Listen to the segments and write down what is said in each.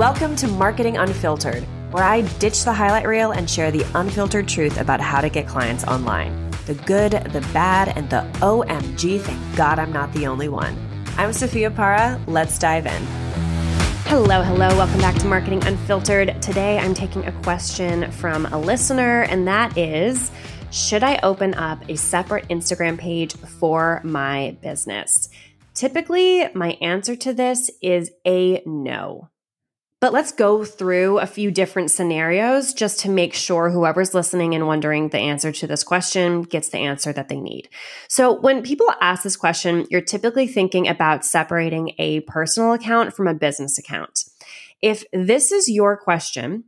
Welcome to Marketing Unfiltered, where I ditch the highlight reel and share the unfiltered truth about how to get clients online. The good, the bad, and the OMG, thank God I'm not the only one. I'm Sophia Para. Let's dive in. Hello, hello. Welcome back to Marketing Unfiltered. Today I'm taking a question from a listener, and that is Should I open up a separate Instagram page for my business? Typically, my answer to this is a no. But let's go through a few different scenarios just to make sure whoever's listening and wondering the answer to this question gets the answer that they need. So, when people ask this question, you're typically thinking about separating a personal account from a business account. If this is your question,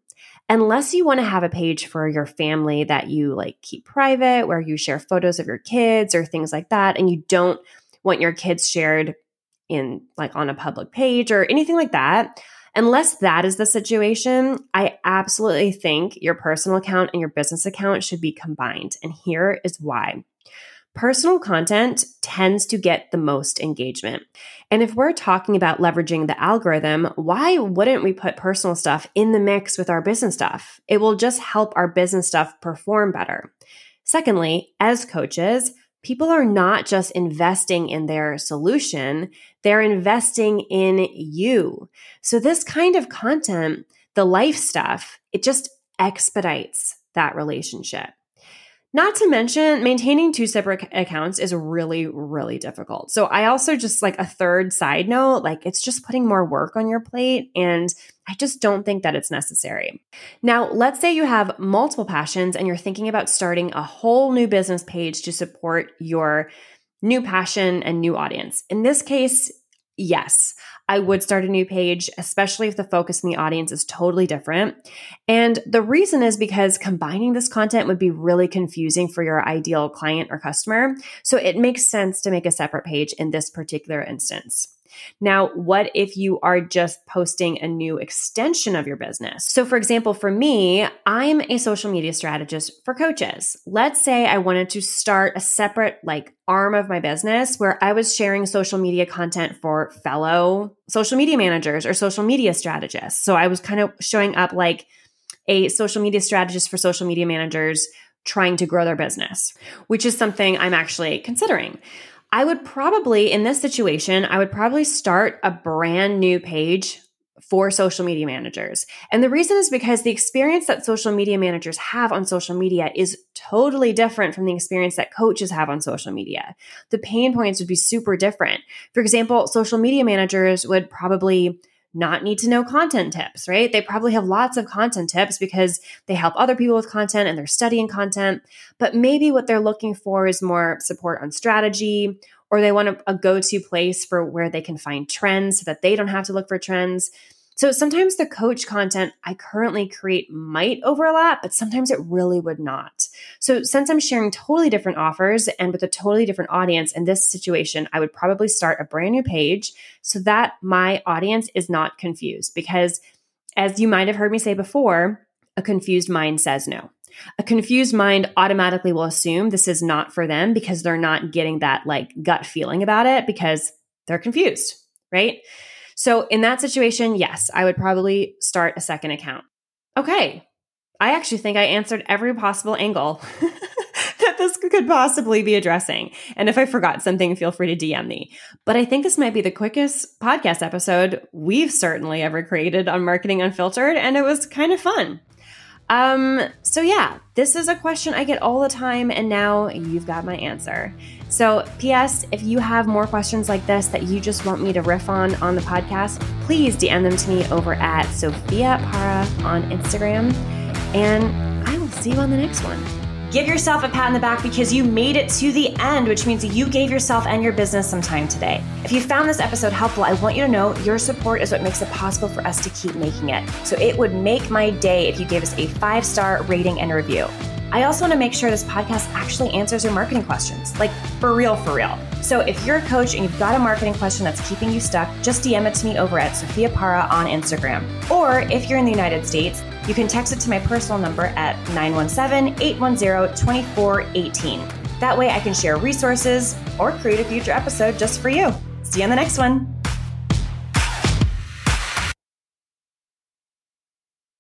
unless you want to have a page for your family that you like keep private, where you share photos of your kids or things like that, and you don't want your kids shared in like on a public page or anything like that, Unless that is the situation, I absolutely think your personal account and your business account should be combined. And here is why. Personal content tends to get the most engagement. And if we're talking about leveraging the algorithm, why wouldn't we put personal stuff in the mix with our business stuff? It will just help our business stuff perform better. Secondly, as coaches, people are not just investing in their solution, they're investing in you. So, this kind of content, the life stuff, it just expedites that relationship. Not to mention, maintaining two separate accounts is really, really difficult. So, I also just like a third side note, like it's just putting more work on your plate. And I just don't think that it's necessary. Now, let's say you have multiple passions and you're thinking about starting a whole new business page to support your new passion and new audience. In this case, yes, I would start a new page, especially if the focus in the audience is totally different. And the reason is because combining this content would be really confusing for your ideal client or customer. So it makes sense to make a separate page in this particular instance. Now, what if you are just posting a new extension of your business? So, for example, for me, I'm a social media strategist for coaches. Let's say I wanted to start a separate, like, arm of my business where I was sharing social media content for fellow social media managers or social media strategists. So, I was kind of showing up like a social media strategist for social media managers trying to grow their business, which is something I'm actually considering. I would probably, in this situation, I would probably start a brand new page for social media managers. And the reason is because the experience that social media managers have on social media is totally different from the experience that coaches have on social media. The pain points would be super different. For example, social media managers would probably not need to know content tips, right? They probably have lots of content tips because they help other people with content and they're studying content. But maybe what they're looking for is more support on strategy, or they want a, a go to place for where they can find trends so that they don't have to look for trends. So sometimes the coach content I currently create might overlap, but sometimes it really would not. So since I'm sharing totally different offers and with a totally different audience in this situation, I would probably start a brand new page so that my audience is not confused. Because as you might have heard me say before, a confused mind says no. A confused mind automatically will assume this is not for them because they're not getting that like gut feeling about it because they're confused, right? So in that situation, yes, I would probably start a second account. Okay. I actually think I answered every possible angle that this could possibly be addressing. And if I forgot something, feel free to DM me. But I think this might be the quickest podcast episode we've certainly ever created on Marketing Unfiltered, and it was kind of fun. Um, so yeah, this is a question I get all the time, and now you've got my answer. So, P.S., if you have more questions like this that you just want me to riff on on the podcast, please DM them to me over at Sophia Para on Instagram, and I will see you on the next one. Give yourself a pat on the back because you made it to the end, which means you gave yourself and your business some time today. If you found this episode helpful, I want you to know your support is what makes it possible for us to keep making it. So it would make my day if you gave us a five star rating and review. I also want to make sure this podcast actually answers your marketing questions, like for real, for real. So if you're a coach and you've got a marketing question that's keeping you stuck, just DM it to me over at Sophia Para on Instagram. Or if you're in the United States, you can text it to my personal number at 917 810 2418. That way I can share resources or create a future episode just for you. See you on the next one.